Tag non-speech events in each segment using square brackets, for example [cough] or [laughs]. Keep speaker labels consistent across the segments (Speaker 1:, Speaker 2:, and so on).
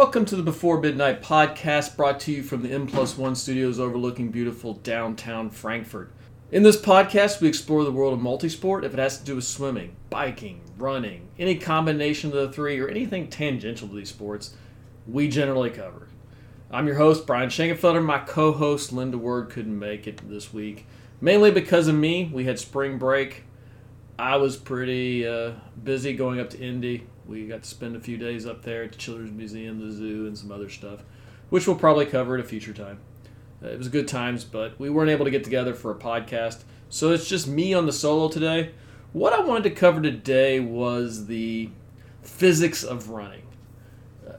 Speaker 1: Welcome to the Before Midnight podcast brought to you from the M Plus One studios overlooking beautiful downtown Frankfort. In this podcast, we explore the world of multisport if it has to do with swimming, biking, running, any combination of the three, or anything tangential to these sports, we generally cover. I'm your host, Brian Schenkenfelder. My co host, Linda Word, couldn't make it this week. Mainly because of me. We had spring break. I was pretty uh, busy going up to Indy we got to spend a few days up there at the Children's Museum, the zoo, and some other stuff, which we'll probably cover at a future time. Uh, it was good times, but we weren't able to get together for a podcast. So it's just me on the solo today. What I wanted to cover today was the physics of running. Uh,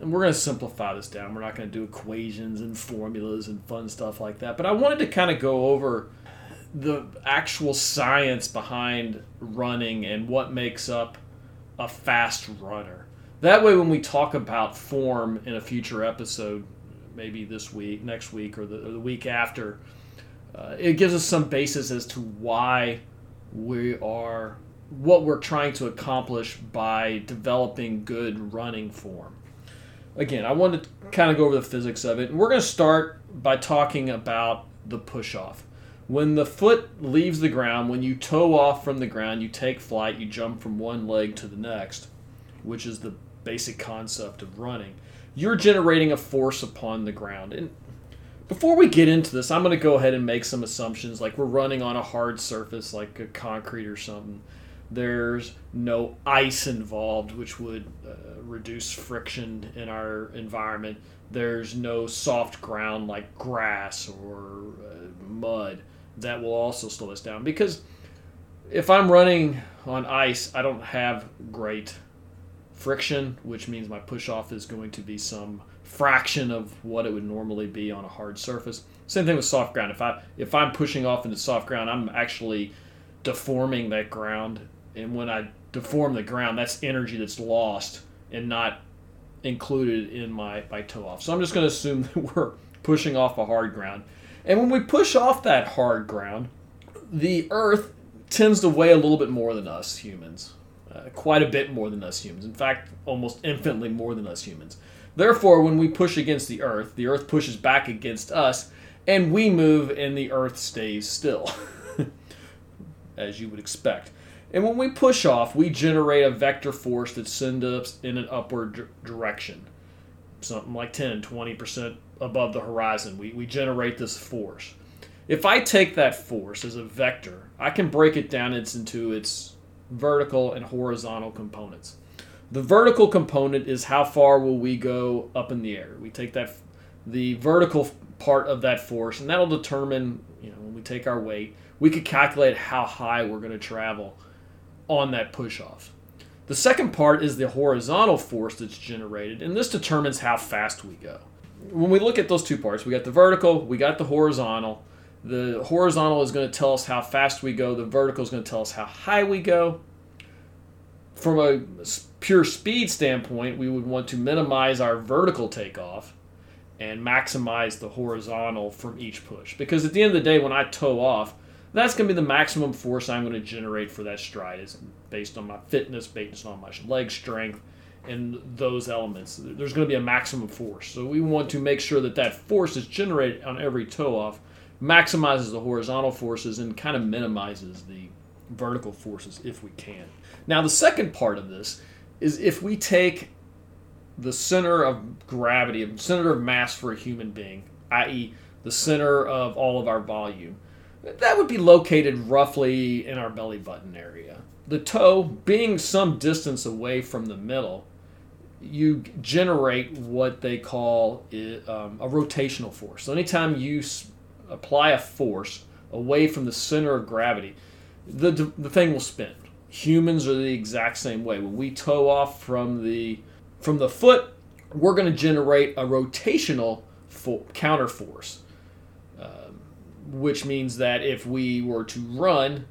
Speaker 1: and we're going to simplify this down. We're not going to do equations and formulas and fun stuff like that. But I wanted to kind of go over the actual science behind running and what makes up a fast runner. That way, when we talk about form in a future episode, maybe this week, next week, or the, or the week after, uh, it gives us some basis as to why we are what we're trying to accomplish by developing good running form. Again, I wanted to kind of go over the physics of it. And we're going to start by talking about the push off. When the foot leaves the ground, when you toe off from the ground, you take flight, you jump from one leg to the next, which is the basic concept of running. You're generating a force upon the ground. And before we get into this, I'm going to go ahead and make some assumptions like we're running on a hard surface like a concrete or something. There's no ice involved, which would uh, reduce friction in our environment. There's no soft ground like grass or uh, mud that will also slow us down because if I'm running on ice, I don't have great friction, which means my push off is going to be some fraction of what it would normally be on a hard surface. Same thing with soft ground. If I if I'm pushing off into soft ground, I'm actually deforming that ground, and when I deform the ground, that's energy that's lost and not included in my my toe off. So I'm just going to assume [laughs] that we're pushing off a hard ground. And when we push off that hard ground, the Earth tends to weigh a little bit more than us humans. Uh, quite a bit more than us humans. In fact, almost infinitely more than us humans. Therefore, when we push against the Earth, the Earth pushes back against us, and we move, and the Earth stays still, [laughs] as you would expect. And when we push off, we generate a vector force that sends us in an upward direction, something like 10, 20% above the horizon. We, we generate this force. If I take that force as a vector, I can break it down into its vertical and horizontal components. The vertical component is how far will we go up in the air. We take that the vertical part of that force, and that'll determine, you know, when we take our weight, we could calculate how high we're going to travel on that push off. The second part is the horizontal force that's generated, and this determines how fast we go when we look at those two parts, we got the vertical, we got the horizontal. The horizontal is going to tell us how fast we go. The vertical is going to tell us how high we go. From a pure speed standpoint, we would want to minimize our vertical takeoff and maximize the horizontal from each push. Because at the end of the day, when I toe off, that's going to be the maximum force I'm going to generate for that stride. Is based on my fitness, based on my leg strength, and those elements. There's going to be a maximum force. So we want to make sure that that force is generated on every toe off, maximizes the horizontal forces, and kind of minimizes the vertical forces if we can. Now, the second part of this is if we take the center of gravity, the center of mass for a human being, i.e., the center of all of our volume, that would be located roughly in our belly button area. The toe being some distance away from the middle you generate what they call um, a rotational force. So anytime you apply a force away from the center of gravity, the, the thing will spin. Humans are the exact same way. When we toe off from the from the foot, we're going to generate a rotational fo- counter force, which means that if we were to run,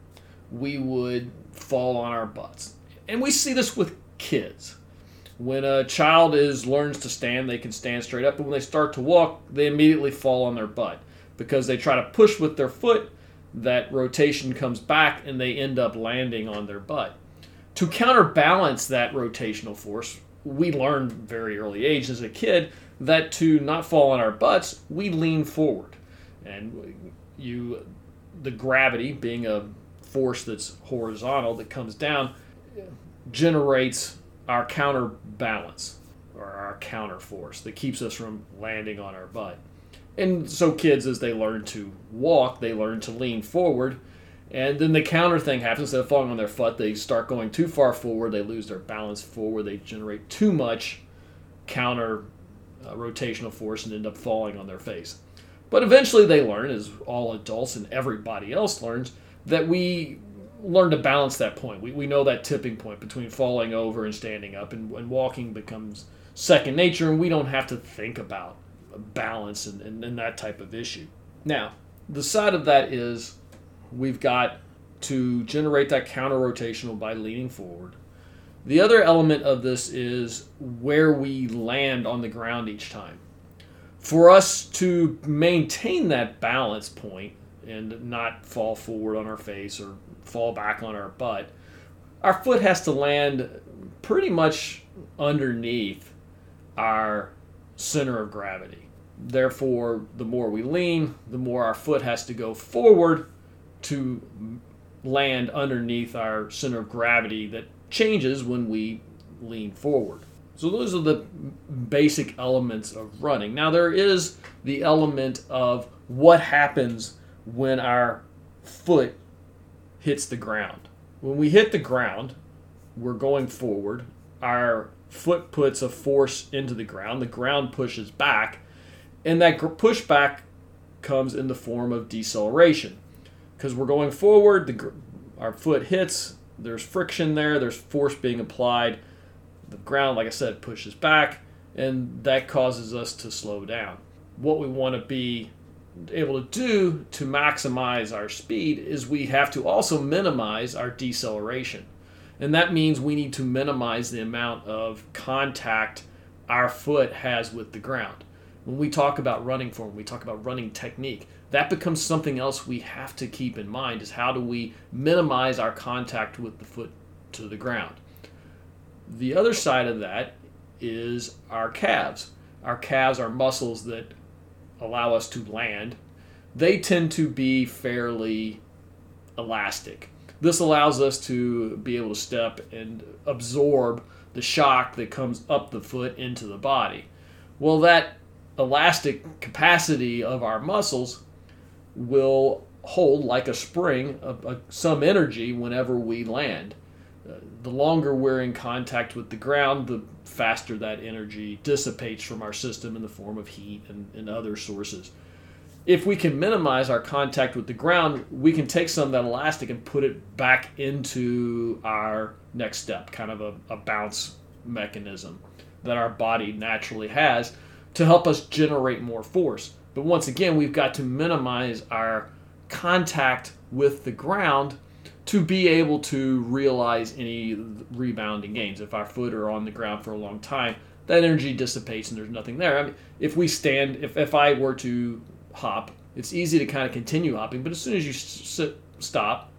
Speaker 1: we would fall on our butts. And we see this with kids when a child is learns to stand, they can stand straight up, but when they start to walk, they immediately fall on their butt because they try to push with their foot. That rotation comes back and they end up landing on their butt. To counterbalance that rotational force, we learn very early age as a kid that to not fall on our butts, we lean forward. And you, the gravity being a force that's horizontal that comes down, generates our counterbalance or our counter force that keeps us from landing on our butt. And so kids, as they learn to walk, they learn to lean forward. And then the counter thing happens. Instead of falling on their foot, they start going too far forward. They lose their balance forward. They generate too much counter uh, rotational force and end up falling on their face. But eventually they learn, as all adults and everybody else learns, that we learn to balance that point. We, we know that tipping point between falling over and standing up, and, and walking becomes second nature, and we don't have to think about balance and, and, and that type of issue. Now, the side of that is we've got to generate that counter rotational by leaning forward. The other element of this is where we land on the ground each time. For us to maintain that balance point and not fall forward on our face or fall back on our butt, our foot has to land pretty much underneath our center of gravity. Therefore, the more we lean, the more our foot has to go forward to land underneath our center of gravity that changes when we lean forward. So, those are the basic elements of running. Now, there is the element of what happens when our foot hits the ground. When we hit the ground, we're going forward. Our foot puts a force into the ground. The ground pushes back, and that pushback comes in the form of deceleration. Because we're going forward, the, our foot hits, there's friction there, there's force being applied. The ground, like I said, pushes back, and that causes us to slow down. What we want to be able to do to maximize our speed is we have to also minimize our deceleration. And that means we need to minimize the amount of contact our foot has with the ground. When we talk about running form, we talk about running technique. That becomes something else we have to keep in mind is how do we minimize our contact with the foot to the ground. The other side of that is our calves. Our calves are muscles that allow us to land. They tend to be fairly elastic. This allows us to be able to step and absorb the shock that comes up the foot into the body. Well, that elastic capacity of our muscles will hold like a spring some energy whenever we land. The longer we're in contact with the ground, the faster that energy dissipates from our system in the form of heat and, and other sources if we can minimize our contact with the ground, we can take some of that elastic and put it back into our next step, kind of a, a bounce mechanism that our body naturally has to help us generate more force. But once again, we've got to minimize our contact with the ground to be able to realize any rebounding gains. If our foot are on the ground for a long time, that energy dissipates and there's nothing there. I mean, if we stand, if, if I were to hop. It's easy to kind of continue hopping, but as soon as you sit, stop,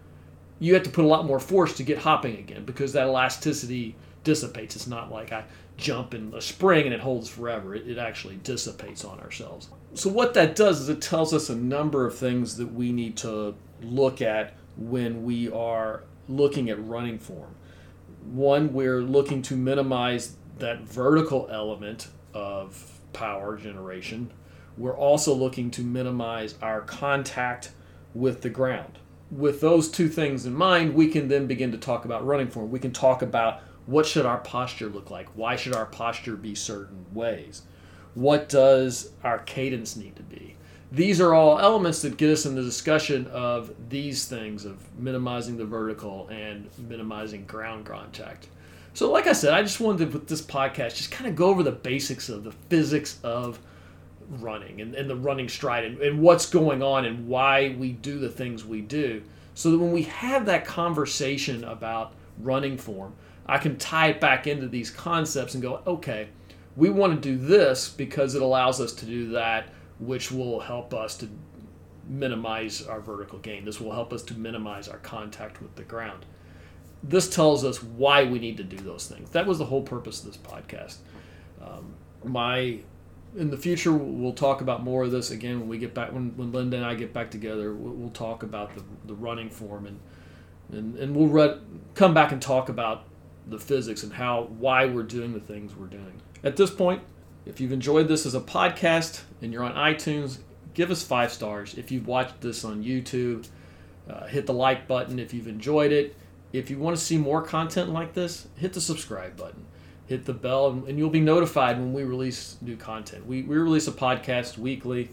Speaker 1: you have to put a lot more force to get hopping again because that elasticity dissipates. It's not like I jump in a spring and it holds forever. It, it actually dissipates on ourselves. So what that does is it tells us a number of things that we need to look at when we are looking at running form. One, we're looking to minimize that vertical element of power generation we're also looking to minimize our contact with the ground. With those two things in mind, we can then begin to talk about running form. We can talk about what should our posture look like? Why should our posture be certain ways? What does our cadence need to be? These are all elements that get us in the discussion of these things of minimizing the vertical and minimizing ground contact. So, like I said, I just wanted to, with this podcast, just kind of go over the basics of the physics of running and, and the running stride and, and what's going on and why we do the things we do. So that when we have that conversation about running form, I can tie it back into these concepts and go, okay, we want to do this because it allows us to do that, which will help us to minimize our vertical gain. This will help us to minimize our contact with the ground. this tells us why we need to do those things. That was the whole purpose of this podcast. Um, my in the future we'll talk about more of this again when we get back when, when Linda and I get back together. We'll, we'll talk about the, the running form and and, and we'll re- come back and talk about the physics and how why we're doing the things we're doing. At this point, if you've enjoyed this as a podcast and you're on iTunes, give us five stars. If you've watched this on YouTube, uh, hit the like button if you've enjoyed it. If you want to see more content like this, hit the subscribe button, hit the bell, and, you'll be notified when we release new content. We, we release a podcast weekly.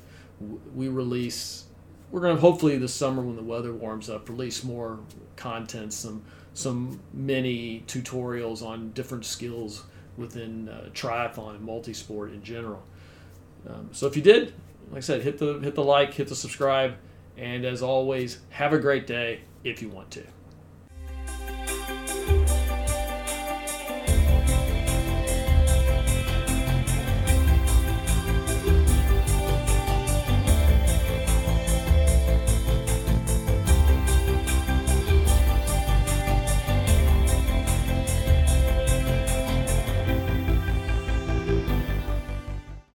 Speaker 1: We release, we're going to hopefully this summer when the weather warms up, release more content, some some mini tutorials on different skills within uh, triathlon and multisport in general. Um, so if you did, like I said, hit the hit the like, hit the subscribe, and as always, have a great day if you want to.